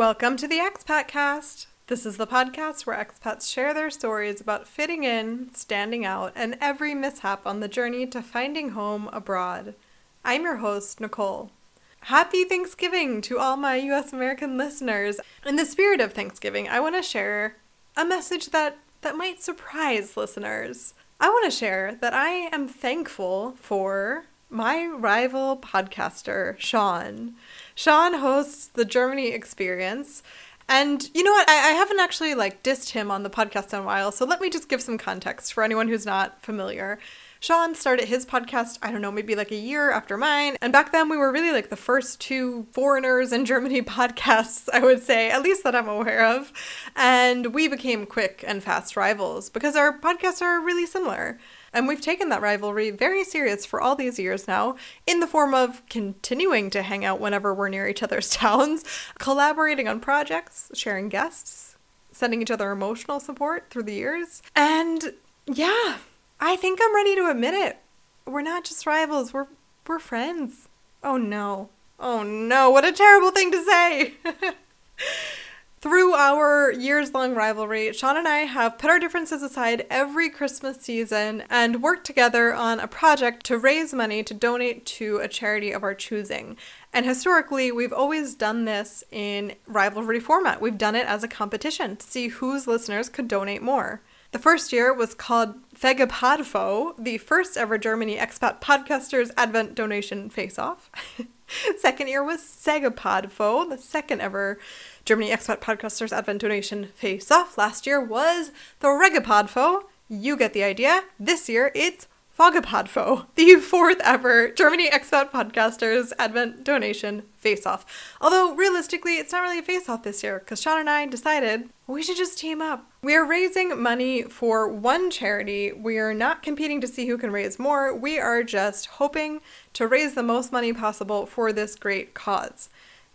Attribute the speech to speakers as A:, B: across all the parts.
A: Welcome to the Expat Cast. This is the podcast where expats share their stories about fitting in, standing out, and every mishap on the journey to finding home abroad. I'm your host, Nicole. Happy Thanksgiving to all my US American listeners. In the spirit of Thanksgiving, I want to share a message that, that might surprise listeners. I want to share that I am thankful for my rival podcaster, Sean. Sean hosts the Germany Experience. And you know what? I, I, haven't actually like dissed him on the podcast in a while, so let me just give some context for anyone who's not familiar. Sean started his podcast, I don't know, maybe like a year after mine. And back then we were really like the first two foreigners in Germany podcasts, I would say, at least that I'm aware of. And we became quick and fast rivals because our podcasts are really similar. And we've taken that rivalry very serious for all these years now, in the form of continuing to hang out whenever we're near each other's towns, collaborating on projects, sharing guests, sending each other emotional support through the years. And yeah, I think I'm ready to admit it. We're not just rivals, we're we're friends. Oh no. Oh no, what a terrible thing to say. Through our years long rivalry, Sean and I have put our differences aside every Christmas season and worked together on a project to raise money to donate to a charity of our choosing. And historically, we've always done this in rivalry format. We've done it as a competition to see whose listeners could donate more. The first year was called Fegepadfo, the first ever Germany expat podcasters Advent donation face off. second year was Segapodfo, the second ever Germany Expat Podcasters Advent Donation Face Off. Last year was the Regapodfo. You get the idea. This year it's Fogapodfo, the fourth ever Germany Expat Podcasters Advent Donation Face Off. Although realistically, it's not really a face off this year because Sean and I decided we should just team up. We are raising money for one charity. We are not competing to see who can raise more. We are just hoping to raise the most money possible for this great cause.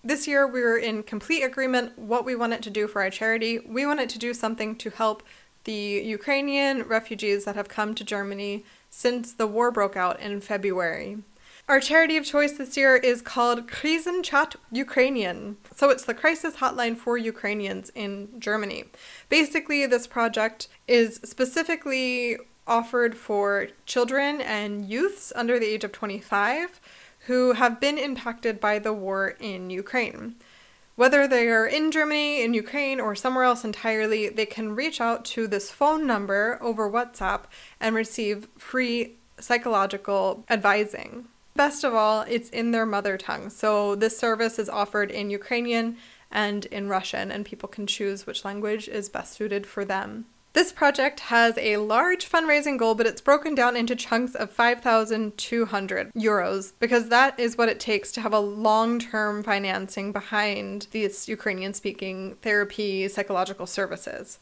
A: This year, we were in complete agreement what we wanted to do for our charity. We wanted to do something to help the Ukrainian refugees that have come to Germany since the war broke out in February. Our charity of choice this year is called Krisenchat Ukrainian. So it's the crisis hotline for Ukrainians in Germany. Basically, this project is specifically offered for children and youths under the age of 25 who have been impacted by the war in Ukraine. Whether they are in Germany, in Ukraine, or somewhere else entirely, they can reach out to this phone number over WhatsApp and receive free psychological advising. Best of all, it's in their mother tongue. So this service is offered in Ukrainian and in Russian, and people can choose which language is best suited for them. This project has a large fundraising goal, but it's broken down into chunks of 5,200 euros because that is what it takes to have a long term financing behind these Ukrainian speaking therapy psychological services.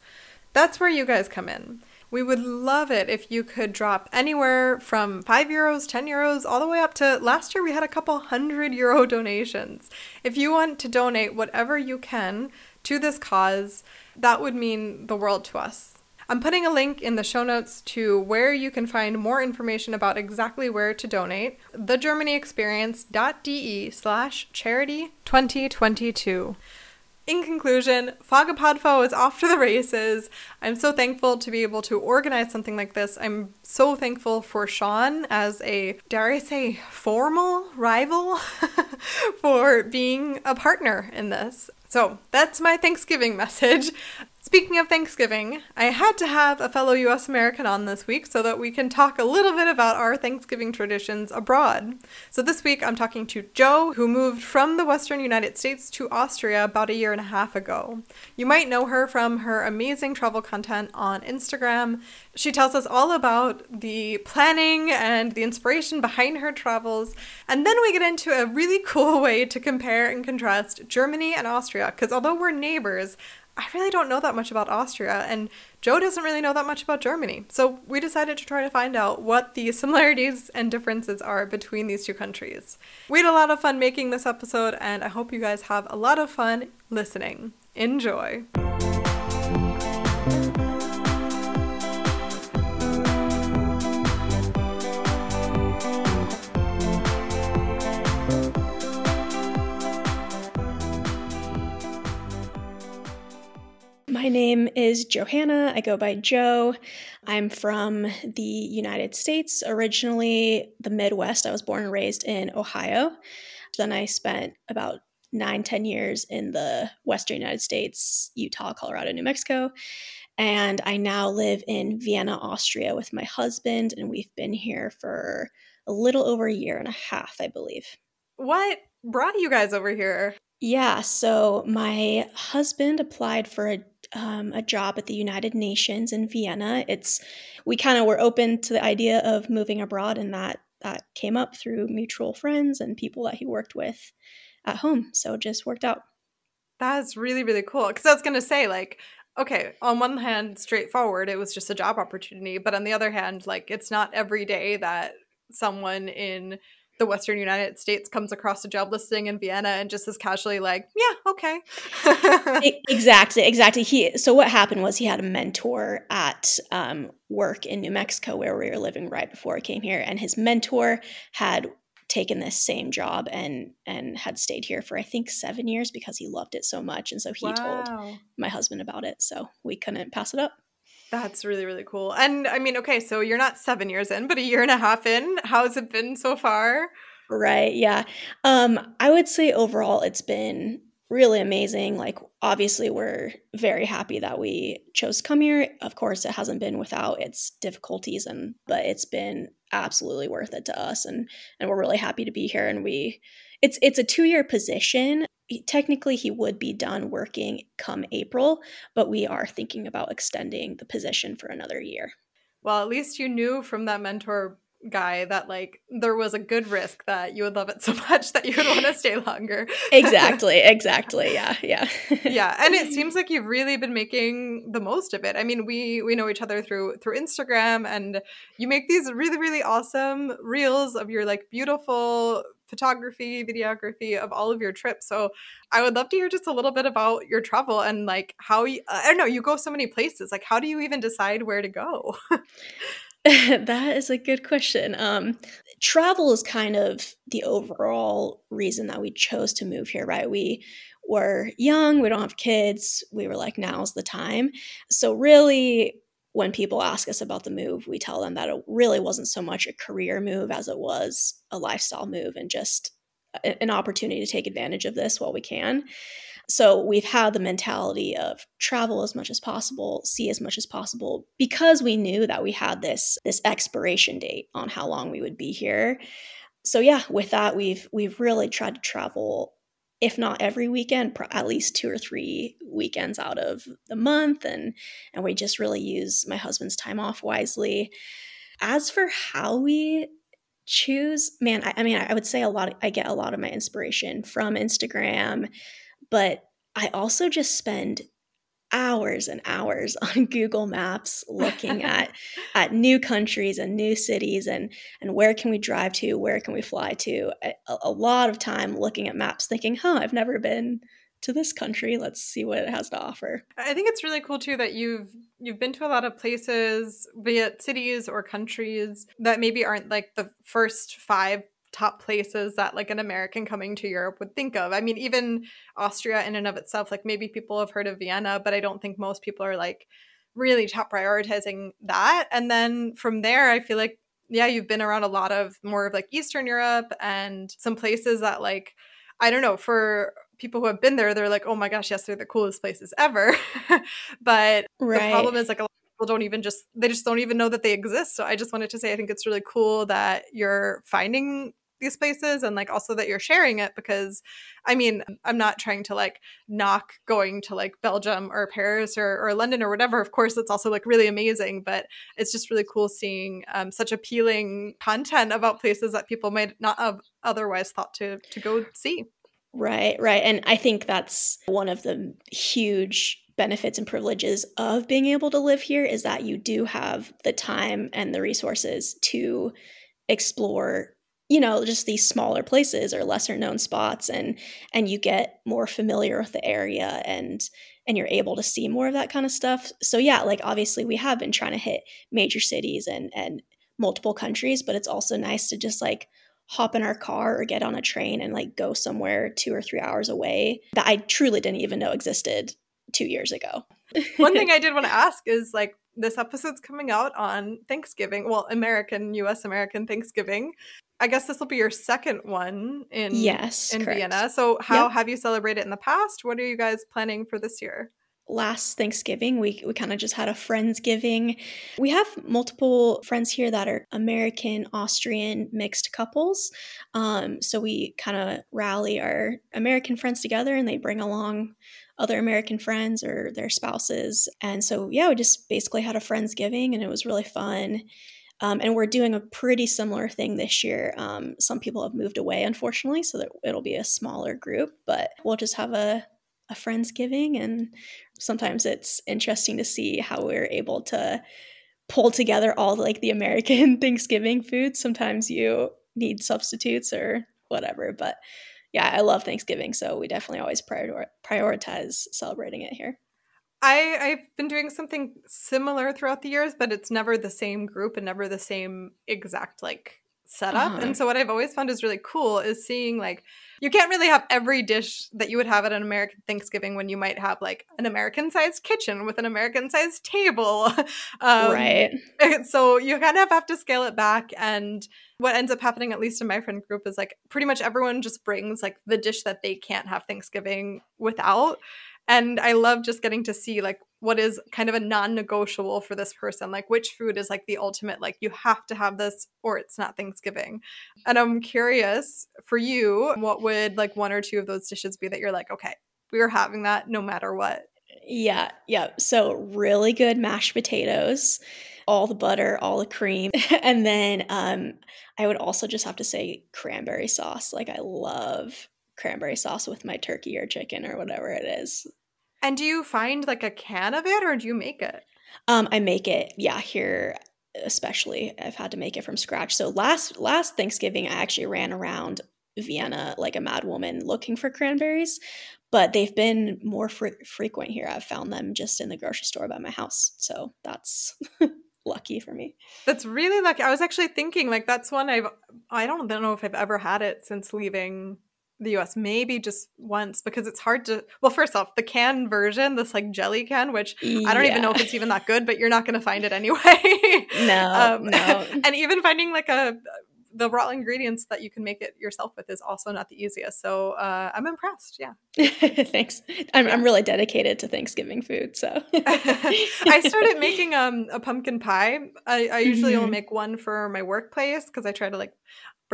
A: That's where you guys come in. We would love it if you could drop anywhere from 5 euros, 10 euros, all the way up to last year we had a couple hundred euro donations. If you want to donate whatever you can to this cause, that would mean the world to us. I'm putting a link in the show notes to where you can find more information about exactly where to donate. TheGermanyExperience.de slash charity 2022. In conclusion, Fogapodfo is off to the races. I'm so thankful to be able to organize something like this. I'm so thankful for Sean as a, dare I say, formal rival for being a partner in this. So that's my Thanksgiving message. Speaking of Thanksgiving, I had to have a fellow US American on this week so that we can talk a little bit about our Thanksgiving traditions abroad. So this week I'm talking to Jo, who moved from the Western United States to Austria about a year and a half ago. You might know her from her amazing travel content on Instagram. She tells us all about the planning and the inspiration behind her travels, and then we get into a really cool way to compare and contrast Germany and Austria, because although we're neighbors, I really don't know that much about Austria, and Jo doesn't really know that much about Germany. So we decided to try to find out what the similarities and differences are between these two countries. We had a lot of fun making this episode, and I hope you guys have a lot of fun listening. Enjoy.
B: My name is Johanna. I go by Jo. I'm from the United States, originally the Midwest. I was born and raised in Ohio. Then I spent about nine, ten years in the Western United States, Utah, Colorado, New Mexico. And I now live in Vienna, Austria with my husband, and we've been here for a little over a year and a half, I believe.
A: What brought you guys over here?
B: Yeah, so my husband applied for a um, a job at the United Nations in Vienna. It's we kind of were open to the idea of moving abroad, and that that came up through mutual friends and people that he worked with at home. So it just worked out.
A: That's really really cool. Because I was gonna say like. Okay, on one hand, straightforward, it was just a job opportunity. But on the other hand, like, it's not every day that someone in the Western United States comes across a job listing in Vienna and just is casually like, yeah, okay.
B: exactly, exactly. He so what happened was he had a mentor at um, work in New Mexico where we were living right before he came here, and his mentor had taken this same job and and had stayed here for I think seven years because he loved it so much, and so he wow. told my husband about it, so we couldn't pass it up.
A: That's really, really cool. And I mean, okay, so you're not seven years in, but a year and a half in. How's it been so far?
B: Right. Yeah. Um, I would say overall it's been really amazing. Like, obviously, we're very happy that we chose to come here. Of course, it hasn't been without its difficulties, and but it's been absolutely worth it to us, and and we're really happy to be here. And we, it's it's a two year position, technically he would be done working come April, but we are thinking about extending the position for another year.
A: Well, at least you knew from that mentor guy that like there was a good risk that you would love it so much that you would want to stay longer.
B: exactly, exactly. Yeah, yeah.
A: yeah, and it seems like you've really been making the most of it. I mean, we we know each other through through Instagram and you make these really really awesome reels of your like beautiful photography, videography of all of your trips. So I would love to hear just a little bit about your travel and like how you, I don't know, you go so many places. Like, how do you even decide where to go?
B: that is a good question. Um, travel is kind of the overall reason that we chose to move here, right? We were young, we don't have kids. We were like, now's the time. So, really, when people ask us about the move, we tell them that it really wasn't so much a career move as it was a lifestyle move and just an opportunity to take advantage of this while we can. So we've had the mentality of travel as much as possible, see as much as possible because we knew that we had this this expiration date on how long we would be here. So yeah, with that we've we've really tried to travel if not every weekend, at least two or three weekends out of the month. And, and we just really use my husband's time off wisely. As for how we choose, man, I, I mean, I would say a lot, of, I get a lot of my inspiration from Instagram, but I also just spend hours and hours on Google Maps looking at at new countries and new cities and and where can we drive to, where can we fly to. A, a, lot of time looking at maps, thinking, "Huh, I've never been to this country. Let's see what it has to offer."
A: I think it's really cool too that you've you've been to a lot of places, be it cities or countries that maybe aren't like the first five top places that like an American coming to Europe would think of. I mean, even Austria in and of itself, like maybe people have heard of Vienna, but I don't think most people are like really top prioritizing that. And then from there, I feel like, yeah, you've been around a lot of more of like Eastern Europe and some places that like, I don't know, for people who have been there, they're like, oh my gosh, yes, they're the coolest places ever. but right. the problem is like a lot people don't even just they just don't even know that they exist so i just wanted to say i think it's really cool that you're finding these places and like also that you're sharing it because I mean, I'm not trying to like knock going to like Belgium or Paris or, or London or whatever. Of course, it's also like really amazing, but it's just really cool seeing um, such appealing content about places that people might not have otherwise thought to to go see.
B: Right, right. And I think that's one of the huge benefits and privileges of being able to live here is that you do have the time and the resources to explore you know just these smaller places or lesser known spots and and you get more familiar with the area and and you're able to see more of that kind of stuff so yeah like obviously we have been trying to hit major cities and and multiple countries but it's also nice to just like hop in our car or get on a train and like go somewhere two or three hours away that i truly didn't even know existed two years ago
A: One thing I did want to ask is like this episode's coming out on Thanksgiving, well, American, US American Thanksgiving. I guess this will be your second one in
B: yes
A: in
B: correct.
A: Vienna. So how
B: Yep.
A: have you celebrated in the past? What are you guys planning for this year?
B: last Thanksgiving, we, we kind of just had a Friendsgiving. We have multiple friends here that are American, Austrian mixed couples. Um, so we kind of rally our American friends together and they bring along other American friends or their spouses. And so, yeah, we just basically had a Friendsgiving and it was really fun. Um, and we're doing a pretty similar thing this year. Um, some people have moved away, unfortunately, so that it'll be a smaller group, but we'll just have a, a Friendsgiving and sometimes it's interesting to see how we're able to pull together all like the American Thanksgiving foods. Sometimes you need substitutes or whatever, but yeah, I love Thanksgiving, so we definitely always prior- prioritize celebrating it here.
A: I, I've been doing something similar throughout the years, but it's never the same group and never the same exact like setup.
B: Uh-huh.
A: And so what I've always found is really cool is seeing like you can't really have every dish that you would have at an American Thanksgiving when you might have like an American sized kitchen with an American sized table. um,
B: right.
A: So you kind of have to scale it back. And what ends up happening, at least in my friend group, is like pretty much everyone just brings like the dish that they can't have Thanksgiving without. And I love just getting to see like what is kind of a non-negotiable for this person like which food is like the ultimate like you have to have this or it's not thanksgiving and i'm curious for you what would like one or two of those dishes be that you're like okay we're having that no matter what
B: Yeah, yeah. So really good mashed potatoes, all the butter, all the cream, and then um, I would also just have to say cranberry sauce. Like I love cranberry sauce with my turkey or chicken or whatever it is.
A: and do you find like a can of it or do you make it
B: Um, I make it, yeah, here especially. I've had to make it from scratch. So last last Thanksgiving, I actually ran around Vienna like a mad woman looking for cranberries, but they've been more fre- frequent here. I've found them just in the grocery store by my house, so that's lucky for me.
A: That's really lucky. I was actually thinking like that's one I've I don't know if I've ever had it since leaving the US. Maybe just once because it's hard to well, first off, the can version, this like jelly can, which I don't even know if it's even that good, but you're not gonna find it anyway.
B: no,
A: Um,
B: no.
A: and even finding like a the raw ingredients that you can make it yourself with is also not the easiest. So uh, I'm impressed. Yeah.
B: Thanks. I'm, I'm really dedicated to Thanksgiving food, so
A: I started making um a pumpkin pie. I, I usually will
B: Mhm.
A: make one for my workplace because I try to like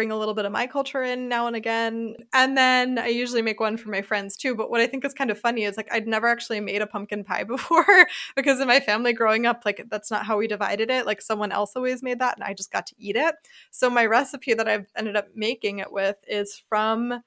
A: bring a little bit of my culture in now and again. And then I usually make one for my friends too. But what I think is kind of funny is like I'd never actually made a pumpkin pie before because in my family growing up, like that's not how we divided it. Like someone else always made that and I just got to eat it. So my recipe that I've ended up making it with is from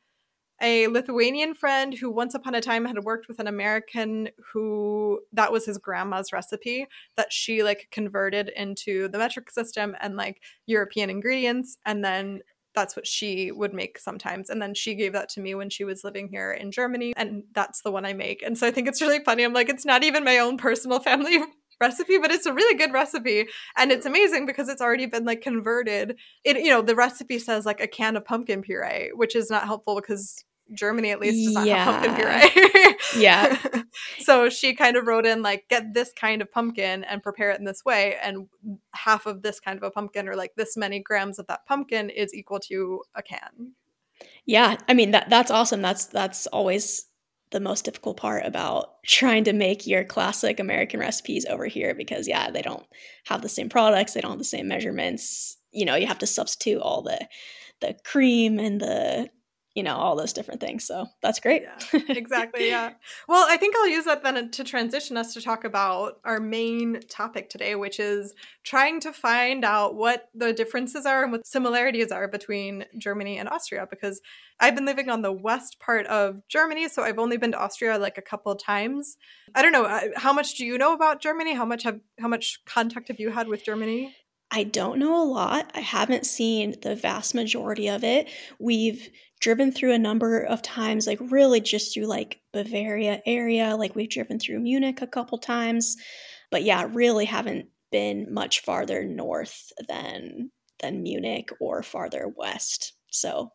A: a Lithuanian friend who once upon a time had worked with an American who that was his grandma's recipe that she like converted into the metric system and like European ingredients and then that's what she would make sometimes. And then she gave that to me when she was living here in Germany and that's the one I make. And so I think it's really funny. I'm like it's not even my own personal family recipe but it's a really good recipe. And it's amazing because it's already been like converted. It you know the recipe says like a can of pumpkin puree which is not helpful because Germany at least does not have pumpkin puree.
B: Yeah.
A: so she kind of wrote in like get this kind of pumpkin and prepare it in this way and half of this kind of a pumpkin or like this many grams of that pumpkin is equal to a can.
B: Yeah, I mean that that's awesome. That's that's always the most difficult part about trying to make your classic American recipes over here because yeah, they don't have the same products, they don't have the same measurements. You know, you have to substitute all the the cream and the you know, all those different things. So that's great.
A: Yeah, exactly. Yeah. Well, I think I'll use that then to transition us to talk about our main topic today, which is trying to find out what the differences are and what similarities are between Germany and Austria. Because I've been living on the west part of Germany, so I've only been to Austria like a couple of times. I don't know how much do you know about Germany? How much have how much contact have you had with Germany?
B: I don't know a lot. I haven't seen the vast majority of it. We've driven through a number of times, like really just through like Bavaria area. Like we've driven through Munich a couple times. But yeah, really haven't been much farther north than than Munich or farther west. So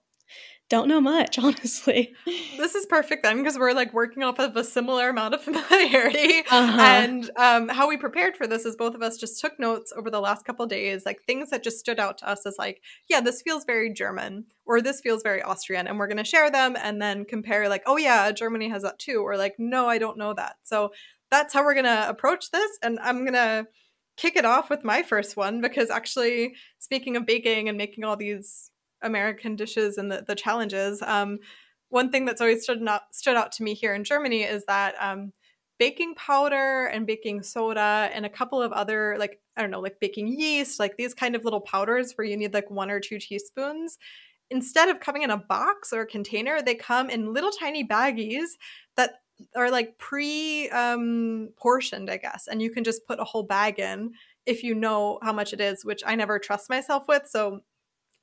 B: don't know much, honestly.
A: This is perfect then because we're like working off of a similar amount of familiarity. Uh-huh. And um, how we prepared for this is both of us just took notes over the last couple days, like things that just stood out to us as like, yeah, this feels very German or this feels very Austrian. And we're going to share them and then compare, like, oh, yeah, Germany has that too. Or like, no, I don't know that. So that's how we're going to approach this. And I'm going to kick it off with my first one because actually, speaking of baking and making all these American dishes and the, the challenges. Um, one thing that's always stood out, stood out to me here in Germany is that um, baking powder and baking soda and a couple of other like I don't know like baking yeast like these kind of little powders where you need like one or two teaspoons instead of coming in a box or a container they come in little tiny baggies that are like pre um, portioned I guess and you can just put a whole bag in if you know how much it is which I never trust myself with so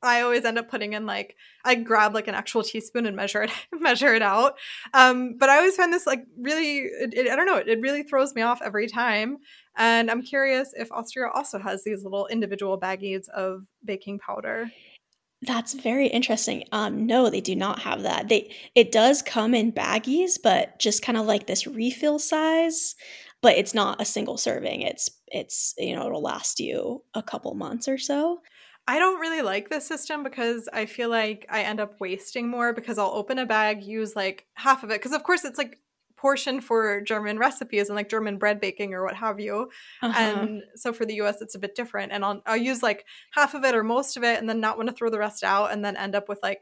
A: I always end up putting in like I grab like an actual teaspoon and measure it measure it out. Um, but I always find this like really it, it, I don't know it, it really throws me off every time. And I'm curious if Austria also has these little individual baggies of baking powder.
B: That's very interesting. Um, no, they do not have that. They it does come in baggies, but just kind of like this refill size. But it's not a single serving. It's it's you know it'll last you a couple months or so.
A: I don't really like this system because I feel like I end up wasting more because I'll open a bag, use like half of it. Because, of course, it's like portion for German recipes and like German bread baking or what have you. Uh-huh. And so for the US, it's a bit different. And I'll, I'll use like half of it or most of it and then not want to throw the rest out and then end up with like,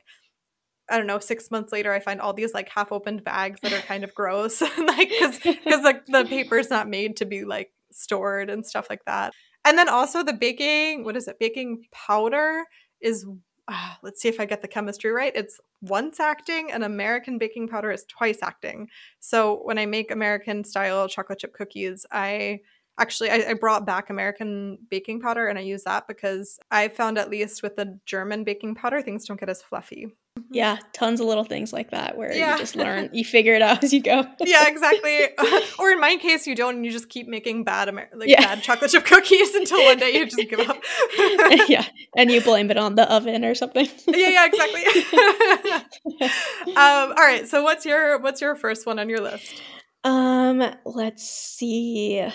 A: I don't know, six months later, I find all these like half opened bags that are kind of gross. like, because because like the paper's not made to be like stored and stuff like that. And then also the baking, what is it? Baking powder is uh, let's see if I get the chemistry right. It's once acting, and American baking powder is twice acting. So when I make American style chocolate chip cookies, I actually I, I, brought back American baking powder and I use that because I found at least with the German baking powder, things don't get as fluffy.
B: Yeah, tons of little things like that where yeah. you just learn, you figure it out as you go.
A: yeah, exactly. or in my case, you don't, and you just keep making bad, Amer- like yeah. bad chocolate chip cookies until one day you just give up.
B: yeah, and you blame it on the oven or something.
A: yeah, yeah, exactly. um, all right, so what's your what's your first one on your list?
B: Um, let's see.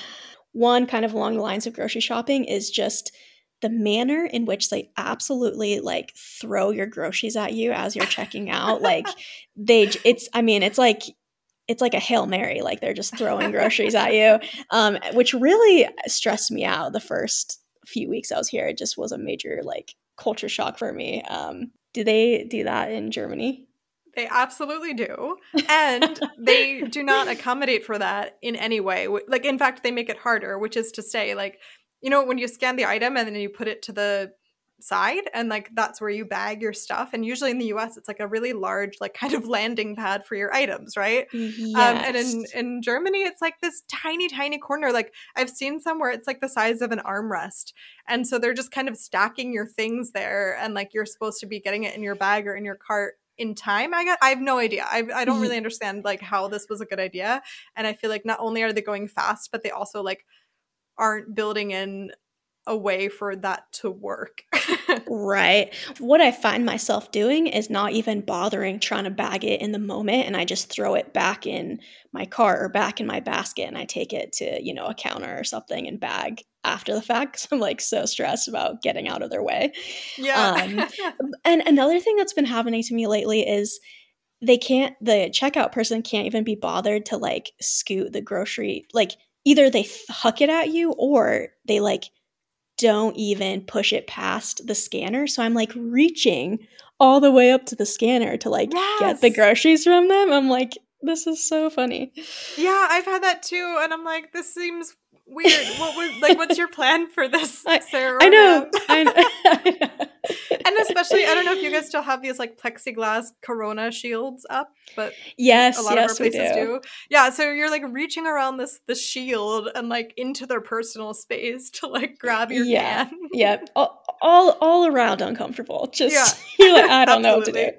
B: One kind of along the lines of grocery shopping is just the manner in which they absolutely like throw your groceries at you as you're checking out like they it's i mean it's like it's like a hail mary like they're just throwing groceries at you um, which really stressed me out the first few weeks i was here it just was a major like culture shock for me um, do they do that in germany
A: they absolutely do. And they do not accommodate for that in any way. Like, in fact, they make it harder, which is to say, like, you know, when you scan the item and then you put it to the side and like that's where you bag your stuff. And usually in the US it's like a really large like kind of landing pad for your items right? Yes. um, and in in Germany it's like this tiny tiny corner. Like I've seen somewhere it's like the size of an armrest. And so they're just kind of stacking your things there and like you're supposed to be getting it in your bag or in your cart in time. I got i have no idea. I, I don't really understand like how this was a good idea. And i feel like not only are they going fast but they also like aren't building in a way for that to work.
B: right. What I find myself doing is not even bothering trying to bag it in the moment and I just throw it back in my cart or back in my basket and I take it to, you know, a counter or something and bag after the fact cuz I'm like so stressed about getting out of their way. Yeah. Um, and another thing that's been happening to me lately is they can't the checkout person can't even be bothered to like scoot the grocery like either they huck it at you or they like don't even push it past the scanner. So I'm like reaching all the way up to the scanner to like yes. get the groceries from them. I'm like, this is so funny.
A: Yeah, I've had that too. And I'm like, this seems weird. What was like? What's your plan for this, Sarah?
B: I know. I know.
A: and especially, I don't know if you guys still have these like plexiglass Corona shields up, but
B: yes, a lot yes, of our places do. do.
A: Yeah, so you're like reaching around this the shield and like into their personal space to like grab your
B: yeah,
A: can.
B: yeah, all, all all around uncomfortable. Just yeah. you're like, I don't know what to do.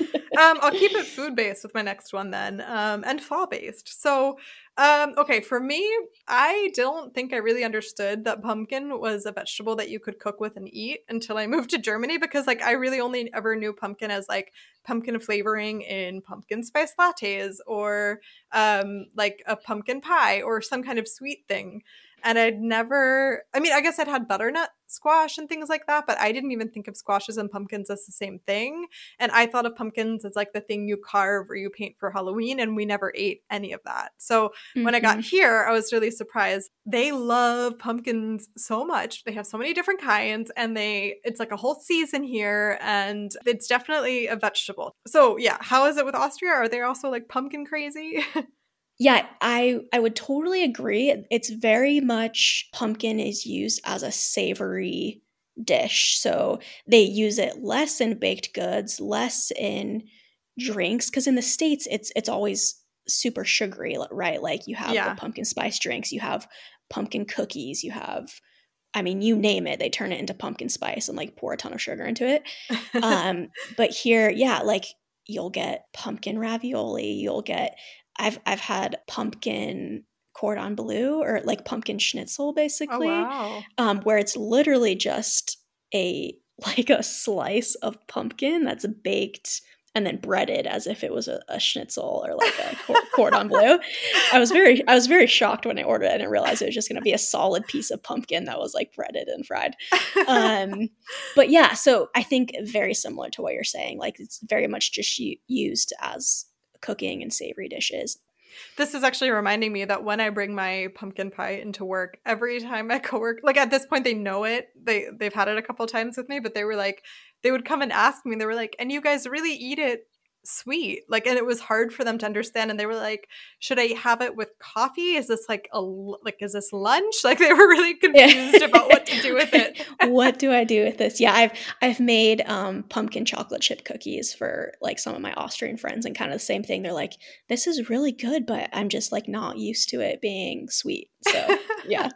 A: Um, I'll keep it food based with my next one then, um, and fall based. So, um, okay, for me, I don't think I really understood that pumpkin was a vegetable that you could cook with and eat until I moved to Germany because, like, I really only ever knew pumpkin as like pumpkin flavoring in pumpkin spice lattes or um, like a pumpkin pie or some kind of sweet thing and I'd never I mean, I guess I'd had butternut squash and things like that, but I didn't even think of squashes and pumpkins as the same thing. And I thought of pumpkins as like the thing you carve or you paint for Halloween, and we never ate any of that. So mm-hmm. when I got mm-hmm. here, I was really surprised. They love pumpkins so much. They have so many different kinds, and they it's like a whole season here, and it's definitely a vegetable. So yeah, how is it with Austria? Are they also like pumpkin crazy?
B: Yeah, I I would totally agree. It's very much pumpkin is used as a savory dish. So they use it less in baked goods, less in drinks cuz in the states it's it's always super sugary, right? Like you have yeah. the pumpkin spice drinks, you have pumpkin cookies, you have I mean, you name it, they turn it into pumpkin spice and like pour a ton of sugar into it. um, but here, yeah, like you'll get pumpkin ravioli, you'll get I've I've had pumpkin cordon bleu or like pumpkin schnitzel oh, basically. Oh, wow. um, where it's literally just a like a slice of pumpkin that's baked and then breaded as if it was a, a schnitzel or like a cordon bleu. I was very I was very shocked when I ordered it. I didn't realize it was just going to be a solid piece of pumpkin that was like breaded and fried. Um, but yeah, so I think very similar to what you're saying. Like it's very much just used as cooking and savory dishes.
A: This is actually reminding me that when I bring my pumpkin pie into work, every time my coworker, like at this point, they know it. They they've had it a couple times with me, but they were like, they would come and ask me. They were like, "And you guys really eat it sweet like and it was hard for them to understand and they were like should i have it with coffee? Is this like a like is this lunch? Like they were really confused about what to do with it.
B: What do i do with this? Yeah i've i've made um pumpkin chocolate chip cookies for like some of my austrian friends and kind of the same thing they're like this is really good but i'm just like not used to it being sweet. So yeah.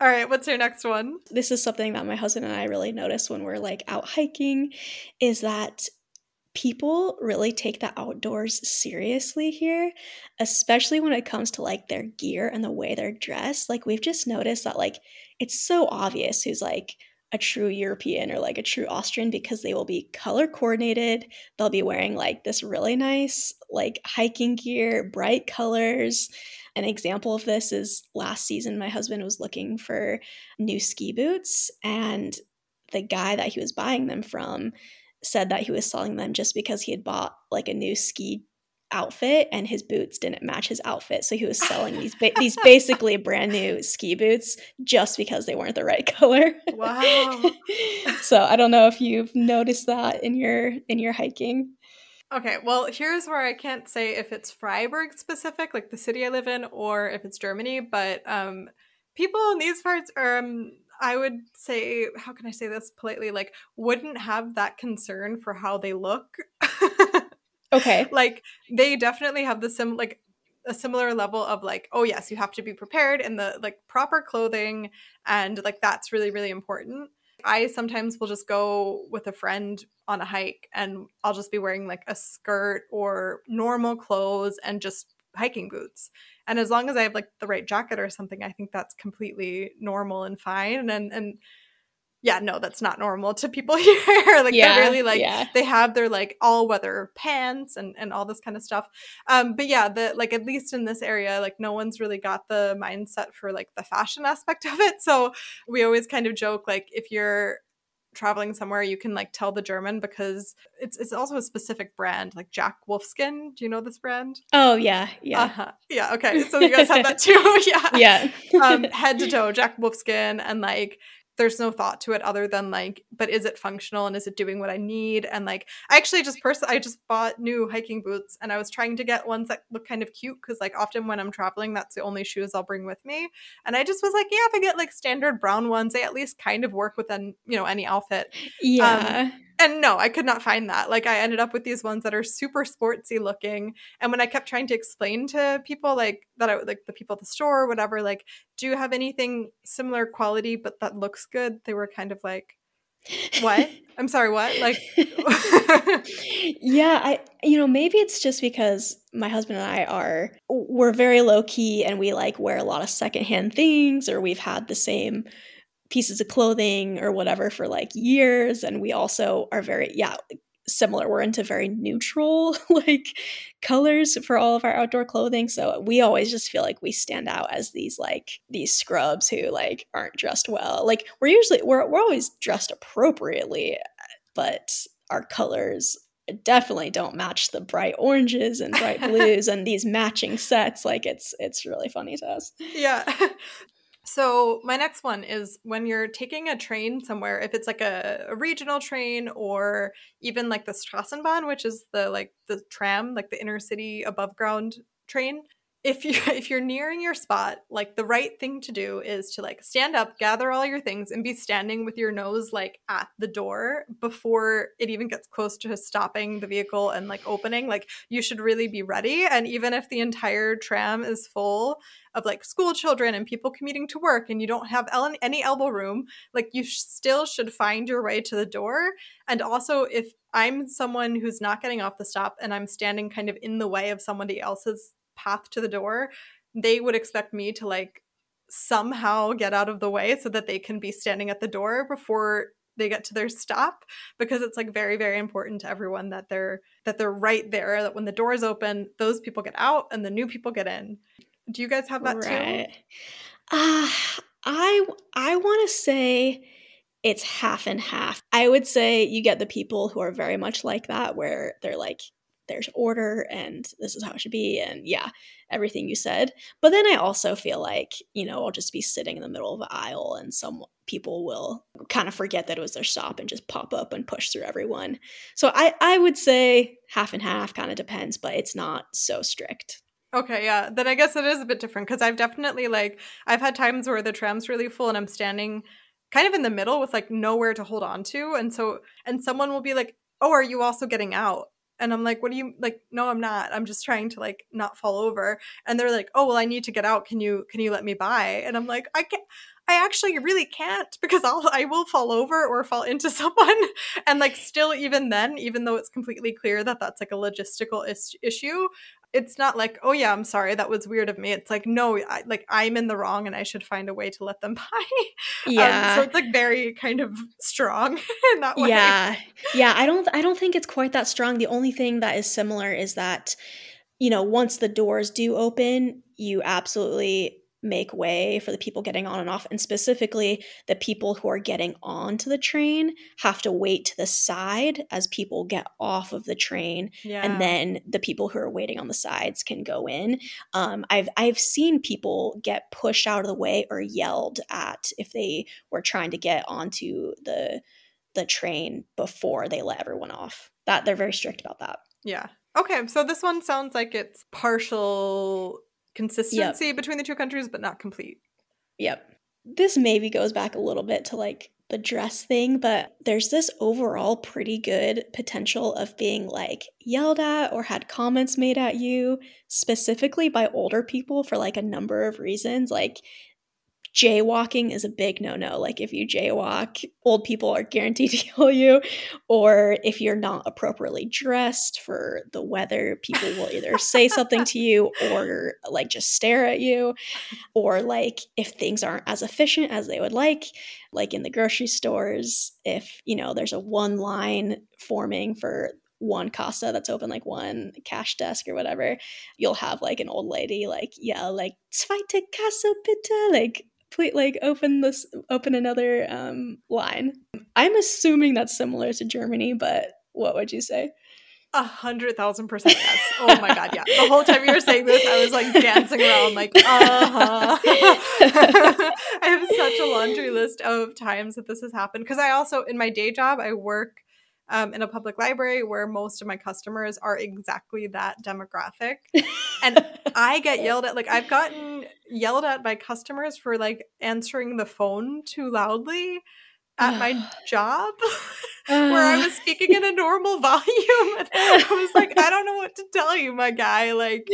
A: All right, what's your next one?
B: This is something that my husband and I really notice when we're like out hiking is that people really take the outdoors seriously here, especially when it comes to like their gear and the way they're dressed. Like we've just noticed that like it's so obvious who's like a true European or like a true Austrian because they will be color coordinated. They'll be wearing like this really nice like hiking gear, bright colors. An example of this is last season my husband was looking for new ski boots and the guy that he was buying them from said that he was selling them just because he had bought like a new ski outfit and his boots didn't match his outfit. So he was selling these ba- these basically brand new ski boots just because they weren't the right color. Wow. So i don't know if you've noticed that in your in your hiking.
A: Okay well here's where i can't say if it's freiburg specific like the city i live in or if it's germany but um people in these parts are um I would say, how can I say this politely? Like, wouldn't have that concern for how they look.
B: okay.
A: Like, they definitely have the sim, like, a similar level of like, oh, yes, you have to be prepared in the like proper clothing. And like, that's really, really important. I sometimes will just go with a friend on a hike and I'll just be wearing like a skirt or normal clothes and just hiking boots. And as long as I have like the right jacket or something, I think that's completely normal and fine. And and yeah, no, that's not normal to people here. like yeah, they're really like yeah. they have their like all weather pants and and all this kind of stuff. Um, but yeah, the like at least in this area, like no one's really got the mindset for like the fashion aspect of it. So we always kind of joke like if you're traveling somewhere, you can like tell the German because it's it's also a specific brand, like Jack Wolfskin. Do you know this brand?
B: Oh yeah, yeah,
A: uh-huh. yeah. Okay, so you guys have that too,
B: yeah,
A: yeah. um, head to toe, Jack Wolfskin, and like there's no thought to it other than like but is it functional and is it doing what i need and like i actually just personally i just bought new hiking boots and i was trying to get ones that look kind of cute because like often when i'm traveling that's the only shoes i'll bring with me and i just was like yeah if i get like standard brown ones they at least kind of work with within you know any outfit
B: yeah um,
A: and no, I could not find that. Like I ended up with these ones that are super sportsy looking. And when I kept trying to explain to people like that I like the people at the store or whatever, like, do you have anything similar quality but that looks good? They were kind of like, What? I'm sorry, what? Like
B: Yeah, I you know, maybe it's just because my husband and I are we're very low key and we like wear a lot of secondhand things or we've had the same pieces of clothing or whatever for like years and we also are very yeah similar. We're into very neutral like colors for all of our outdoor clothing so we always just feel like we stand out as these like these scrubs who like aren't dressed well. Like we're usually we're, we're always dressed appropriately but our colors definitely don't match the bright oranges and bright blues and these matching sets. Like it's it's really funny to us.
A: Yeah so my next one is when you're taking a train somewhere, if it's like a, a, regional train or even like the Straßenbahn, which is the like the tram, like the inner city above ground train, if you if you're nearing your spot like the right thing to do is to like stand up gather all your things and be standing with your nose like at the door before it even gets close to stopping the vehicle and like opening. Like you should really be ready and even if the entire tram is full of like school children and people commuting to work and you don't have any elbow room like you still should find your way to the door. And also if i'm someone who's not getting off the stop and i'm standing kind of in the way of somebody else's path to the door, they would expect me to like somehow get out of the way so that they can be standing at the door before they get to their stop because it's like very very important to everyone that they're that they're right there that when the doors open those people get out and the new people get in. Do you guys have that right. too
B: uh, i i want to say it's half and half. I would say you get the people who are very much like that where they're like there's order and this is how it should be and yeah everything you said but then i also feel like you know i'll just be sitting in the middle of the aisle and some people will kind of forget that it was their stop and just pop up and push through everyone so i i would say half and half kind of depends but it's not so strict
A: Okay, yeah. Then I guess it is a bit different because I've definitely like I've had times where the tram's really full and I'm standing kind of in the middle with like nowhere to hold on to and so and someone will be like, "Oh, are you also getting out?" And i'm like what do you like no i'm not. I'm just trying to like not fall over. And they're like oh well i need to get out. Can you can you let me by? And i'm like i can't I actually really can't because I'll I will fall over or fall into someone. And like still even then even though it's completely clear that that's like a logistical is- issue it's not like oh yeah i'm sorry that was weird of me. It's like no I, like i'm in the wrong and i should find a way to let them by. Yeah. um, so it's like very kind of strong in that way.
B: Yeah. Yeah i don't i don't think it's quite that strong. The only thing that is similar is that you know once the doors do open you absolutely make way for the people getting on and off and specifically the people who are getting onto the train have to wait to the side as people get off of the train yeah. and then the people who are waiting on the sides can go in. Um, i've i've seen people get pushed out of the way or yelled at if they were trying to get onto the the train before they let everyone off. That they're very strict about that.
A: Yeah. Okay so this one sounds like it's partial consistency yep. between the two countries, but not complete.
B: Yep. This maybe goes back a little bit to like the dress thing, but there's this overall pretty good potential of being like yelled at or had comments made at you, specifically by older people for like a number of reasons. Like jaywalking is a big no no. Like, if you jaywalk, old people are guaranteed to kill you. Or if you're not appropriately dressed for the weather, people will either say something to you or like just stare at you. Or like if things aren't as efficient as they would like, like in the grocery stores, if, you know, there's a one line forming for one Kassa that's open like one cash desk or whatever you'll have like an old lady like yell like zweite Kassa bitte like please like open this open another um line i'm assuming that's similar to germany but what would you say
A: a hundred thousand percent yes. Oh my god, yeah. The whole time you were saying this, I was like dancing around, like, uh huh. I have such a laundry list of times that this has happened. Because I also, in my day job, I work um, in a public library where most of my customers are exactly that demographic. and I get yelled at. Like, I've gotten yelled at by customers for like answering the phone too loudly. At my job where I was speaking in a normal volume. And I was like, I don't know what to tell you, my guy. Like,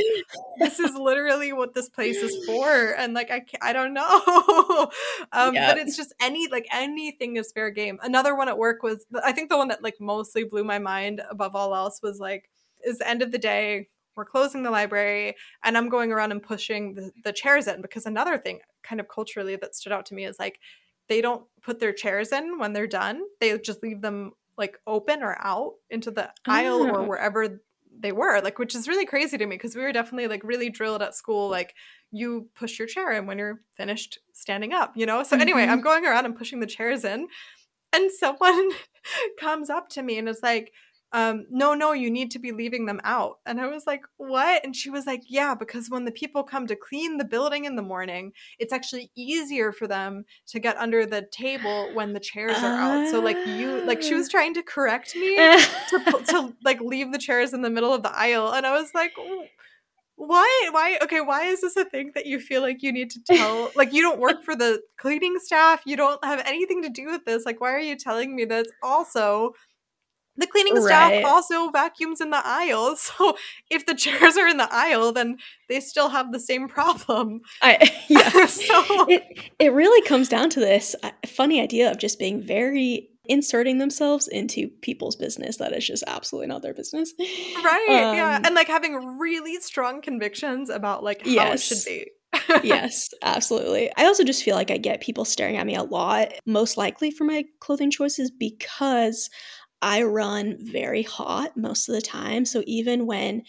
A: this is literally what this place is for. And like, I, I don't know. um, yep. But it's just any, like, anything is fair game. Another one at work was, I think the one that like mostly blew my mind above all else was like, is the end of the day we're closing the library and i'm going around and pushing the, the chairs in because another thing kind of culturally that stood out to me is like they don't put their chairs in when they're done they just leave them like open or out into the aisle or oh. wherever they were like which is really crazy to me because we were definitely like really drilled at school like you push your chair in when you're finished standing up you know so anyway mm-hmm. i'm going around and pushing the chairs in and someone comes up to me and is like um, no, no, you need to be leaving them out. And I was like, what? And she was like, yeah, because when the people come to clean the building in the morning, it's actually easier for them to get under the table when the chairs are out. So like you, like she was trying to correct me to, to like leave the chairs in the middle of the aisle. And I was like, why why okay why is this a thing that you feel like you need to tell like you don't work for the cleaning staff you don't have anything to do with this like why are you telling me this also the cleaning right. staff also vacuums in the aisle. So if the chairs are in the aisle, then they still have the same problem.
B: I, yeah. so it, it really comes down to this funny idea of just being very inserting themselves into people's business that is just absolutely not their business.
A: Right. Um, yeah. And like having really strong convictions about like how yes. it should be.
B: yes, absolutely. I also just feel like I get people staring at me a lot, most likely for my clothing choices because I run very hot most of the time. So even when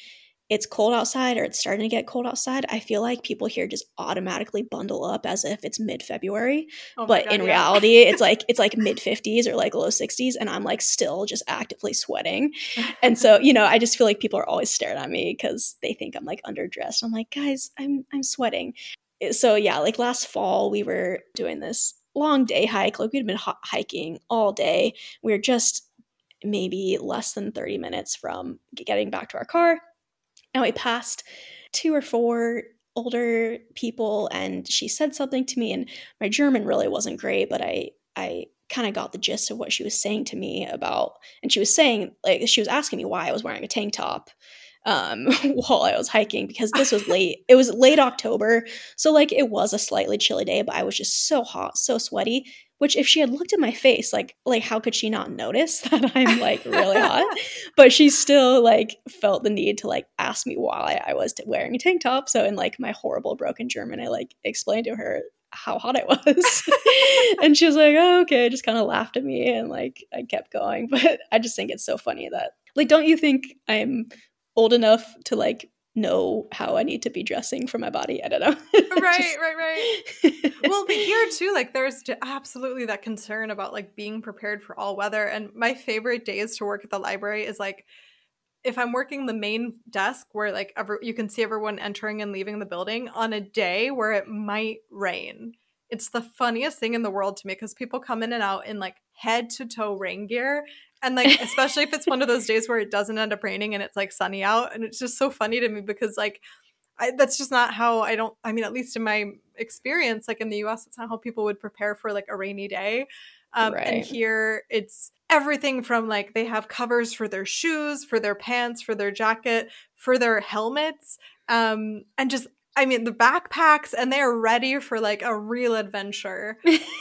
B: it's cold outside or it's starting to get cold outside, I feel like people here just automatically bundle up as if it's mid February. Oh but God, in yeah. reality, it's like it's like mid 50s or like low 60s, and I'm like still just actively sweating. and so, you know, I just feel like people are always staring at me because they think I'm like underdressed. I'm like, guys, I'm I'm sweating. Eh, so yeah, like last fall we were doing this long day hike. Like we'd been hiking all day. We were just maybe less than 30 minutes from getting back to our car. And we passed two or four older people and she said something to me and my German really wasn't great, but I I kind of got the gist of what she was saying to me about and she was saying like she was asking me why I was wearing a tank top um, while I was hiking because this was late. it was late October, so like it was a slightly chilly day, but I was just so hot, so sweaty. Which, if she had looked at my face, like, like how could she not notice that I'm like really hot? But she still like felt the need to like ask me why I was wearing a tank top. So in like my horrible broken German, I like explained to her how hot it was. and she was like, oh, okay, just kind of laughed at me and like I kept going. But I just think it's so funny that, like, don't you think I'm old enough to like know how I need to be dressing for my body. I don't know.
A: right, Just... right, right. well, but here too, like there's absolutely that concern about like being prepared for all weather. And my favorite days to work at the library is like if I'm working the main desk where like ever you can see everyone entering and leaving the building on a day where it might rain. It's the funniest thing in the world to me because people come in and out in like head to toe rain gear and like, especially if it's one of those days where it doesn't end up raining and it's like sunny out. And it's just so funny to me because like, I, that's just not how I don't, I mean, at least in my experience, like in the US, it's not how people would prepare for like a rainy day. Um, right. And here it's everything from like they have covers for their shoes, for their pants, for their jacket, for their helmets, um, and just I mean, the backpacks, and they are ready for like a real adventure.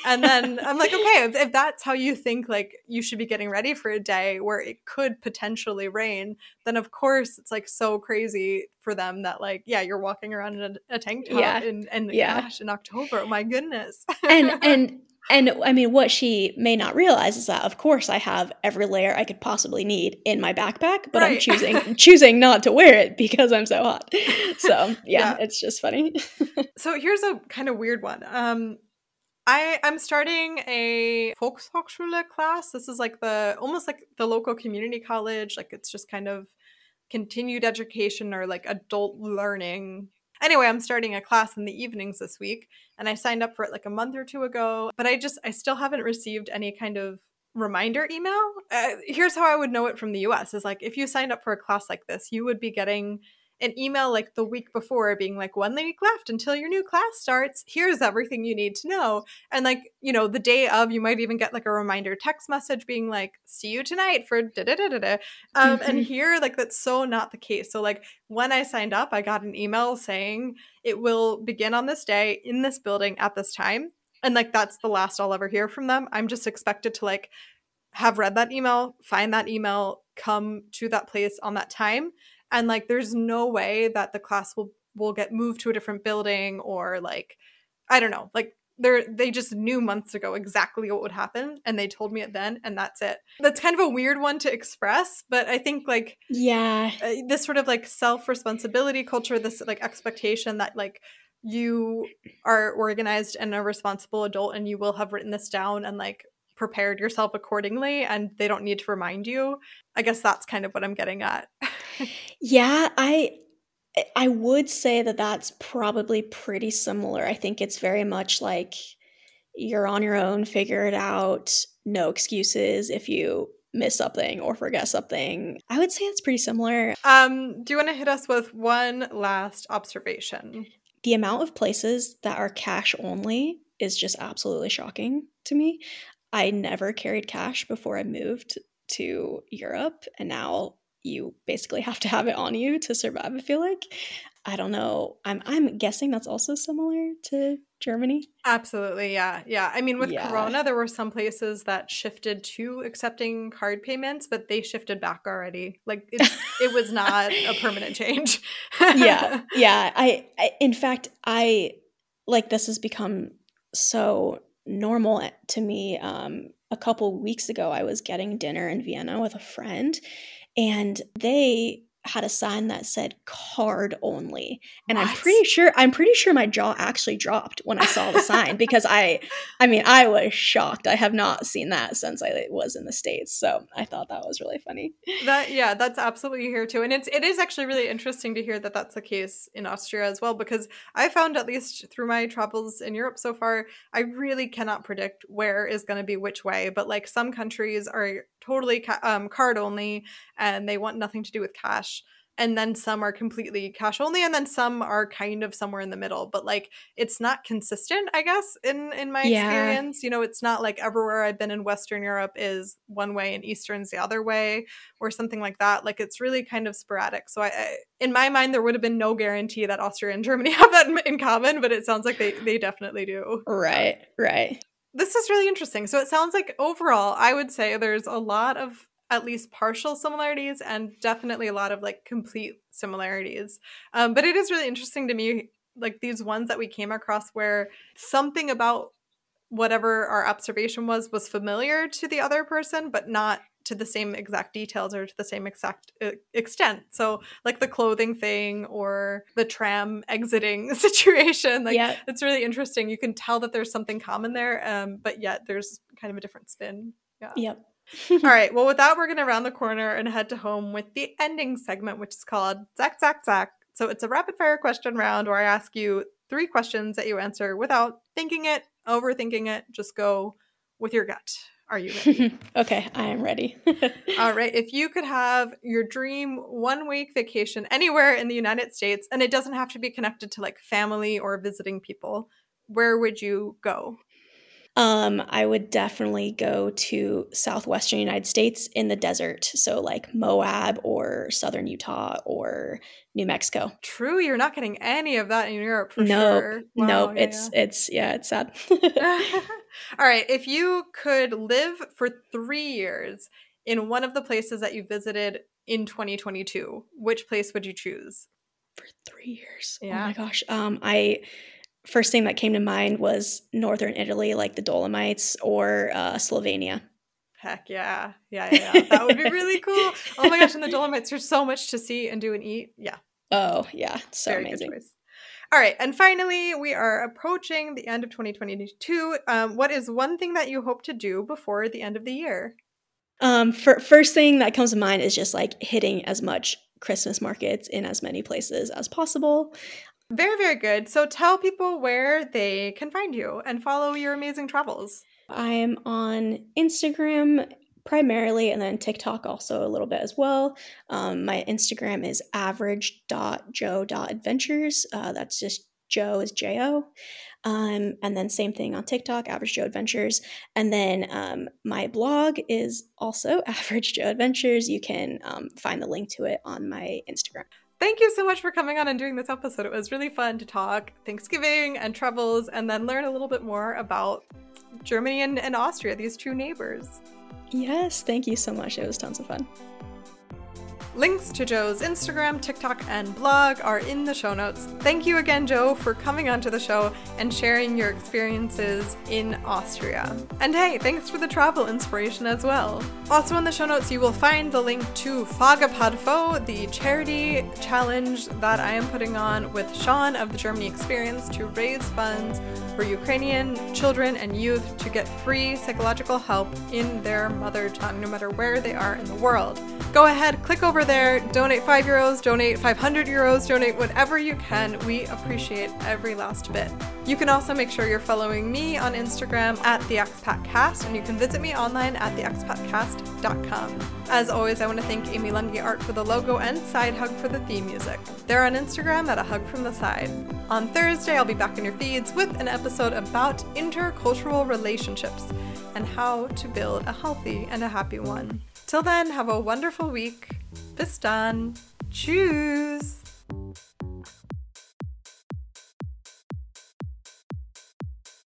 A: and then I'm like, okay, if, if, that's how you think like you should be getting ready for a day where it could potentially rain, then of course it's like so crazy for them that like, yeah, you're walking around in a, a tank top yeah. in, in yeah. gosh, in October. Oh my goodness.
B: and and and I mean, what she may not realize is that, of course, I have every layer I could possibly need in my backpack, but right. I'm choosing choosing not to wear it because I'm so hot. So yeah, yeah. it's just funny.
A: so here's a kind of weird one. Um, I I'm starting a Volkshochschule class. This is like the almost like the local community college. Like it's just kind of continued education or like adult learning Anyway, I'm starting a class in the evenings this week and I signed up for it like a month or two ago, but I just I still haven't received any kind of reminder email. Uh, here's how I would know it from the US is like if you signed up for a class like this, you would be getting an email like the week before being like, one week left until your new class starts. Here's everything you need to know. And like, you know, the day of, you might even get like a reminder text message being like, see you tonight for da da da da da. Um, And
B: Mhm.
A: here, like, that's so not the case. So, like, when I signed up, I got an email saying it will begin on this day in this building at this time. And like, that's the last I'll ever hear from them. I'm just expected to like have read that email, find that email, come to that place on that time. And like there's no way that the class will will get moved to a different building or like I don't know. Like they're they just knew months ago exactly what would happen and they told me it then and that's it. That's kind of a weird one to express, but I think like
B: Yeah.
A: uh, this sort of like self responsibility culture, this like expectation that like you are organized and a responsible adult and you will have written this down and like prepared yourself accordingly and they don't need to remind you. I guess that's kind of what I'm getting at.
B: Yeah, I I would say that that's probably pretty similar. I think it's very much like you're on your own, figure it out, no excuses if you miss something or forget something. I would say it's pretty similar.
A: um, do you want to hit us with one last observation?
B: The amount of places that are cash only is just absolutely shocking to me. I never carried cash before I moved to Europe, and now you basically have to have it on you to survive, I feel like. I don't know. I'm I'm guessing that's also similar to Germany.
A: Absolutely, yeah. Yeah. I mean, with
B: Yeah.
A: Corona, there were some places that shifted to accepting card payments, but they shifted back already. Like it was not a permanent change.
B: yeah yeah I, I in fact i like this has become so normal to me um a couple weeks ago i was getting dinner in vienna with a friend and they had a sign that said card only and i'm pretty sure i'm pretty sure my jaw actually dropped when i saw the sign because i i mean i was shocked. I have not seen that since i was in the states so i thought that was really funny.
A: That yeah that's absolutely here too and it's it is actually really interesting to hear that that's the case in austria as well because i found at least through my travels in europe so far i really cannot predict where is going to be which way but like some countries are totally ca- um, card only and they want nothing to do with cash and then some are completely cash only and then some are kind of somewhere in the middle but like it's not consistent i guess in in my
B: Yeah.
A: experience you know it's not like everywhere i've been in western europe is one way and eastern's the other way or something like that like it's really kind of sporadic so i, I in my mind there would have been no guarantee that austria and germany have that in, in common but it sounds like they they definitely do
B: right right
A: this is really interesting. So it sounds like overall, I would say there's a lot of at least partial similarities and definitely a lot of like complete similarities. Um, but it is really interesting to me, like these ones that we came across where something about whatever our observation was was familiar to the other person, but not to the same exact details or to the same exact uh, extent. So, like the clothing thing or the tram exiting situation, like
B: yeah
A: it's really interesting. You can tell that there's something common there, um, but yet there's kind of a different spin. Yeah.
B: yep
A: All right. Well, with that, we're going to round the corner and head to home with the ending segment, which is called Zack, Zack, Zack. So it's a rapid fire question round where I ask you three questions that you answer without thinking it, overthinking it. Just go with your gut. Are you ready?
B: okay, I am ready.
A: All right. If you could have your dream one week vacation anywhere in the United States, and it doesn't have to be connected to like family or visiting people, where would you go?
B: Um, I would definitely go to southwestern United States in the desert, so like Moab or southern Utah or New Mexico.
A: True, you're not getting any of that in Europe for
B: no,
A: sure.
B: no,
A: Wow, yeah,
B: it's it's yeah, it's sad.
A: All right. If you could live for three years in one of the places that you visited in 2022, which place would you choose?
B: For three years. Oh my gosh. Um, I first thing that came to mind was northern Italy, like the Dolomites or uh, Slovenia.
A: Heck yeah. Yeah, yeah, yeah. That would be really cool. Oh my gosh, in the Dolomites, there's so much to see and do and eat. Yeah.
B: Oh yeah, so
A: very
B: amazing.
A: All right, and finally, we are approaching the end of 2022. Um, what is one thing that you hope to do before the end of the year?
B: Um, for, first thing that comes to mind is just like hitting as much Christmas markets in as many places as possible.
A: Very, very good. So tell people where they can find you and follow your amazing travels.
B: I am on Instagram primarily, and then TikTok also a little bit as well. Um, my Instagram is average.jo.adventures. Uh, that's just Jo is J O. Um, and then same thing on TikTok, Average Jo Adventures. And then um, my blog is also Average Jo Adventures. You can um, find the link to it on my Instagram.
A: Thank you so much for coming on and doing this episode. It was really fun to talk Thanksgiving and travels and then learn a little bit more about Germany and, and Austria, these two neighbors.
B: Yes, thank you so much. It was tons of fun.
A: Links to Jo's Instagram, TikTok, and blog are in the show notes. Thank you again, Joe, for coming onto the show and sharing your experiences in Austria. And hey, thanks for the travel inspiration as well. Also, in the show notes, you will find the link to Fagapad the charity challenge that I am putting on with Sean of the Germany Experience to raise funds for Ukrainian children and youth to get free psychological help in their mother tongue, no matter where they are in the world. Go ahead, click over there, donate 5 euros, donate 500 euros, donate whatever you can. We appreciate every last bit. You can also make sure you're following me on Instagram at the expatcast, and you can visit me online at theexpatcast.com. As always, I want to thank Amy Lungi Art for the logo and Side Hug for the theme music. They're on Instagram at a hug from the side. On Thursday, I'll be back in your feeds with an episode about intercultural relationships and how to build a healthy and a happy one. Till then, have a wonderful week. Bis dann. Tschüss.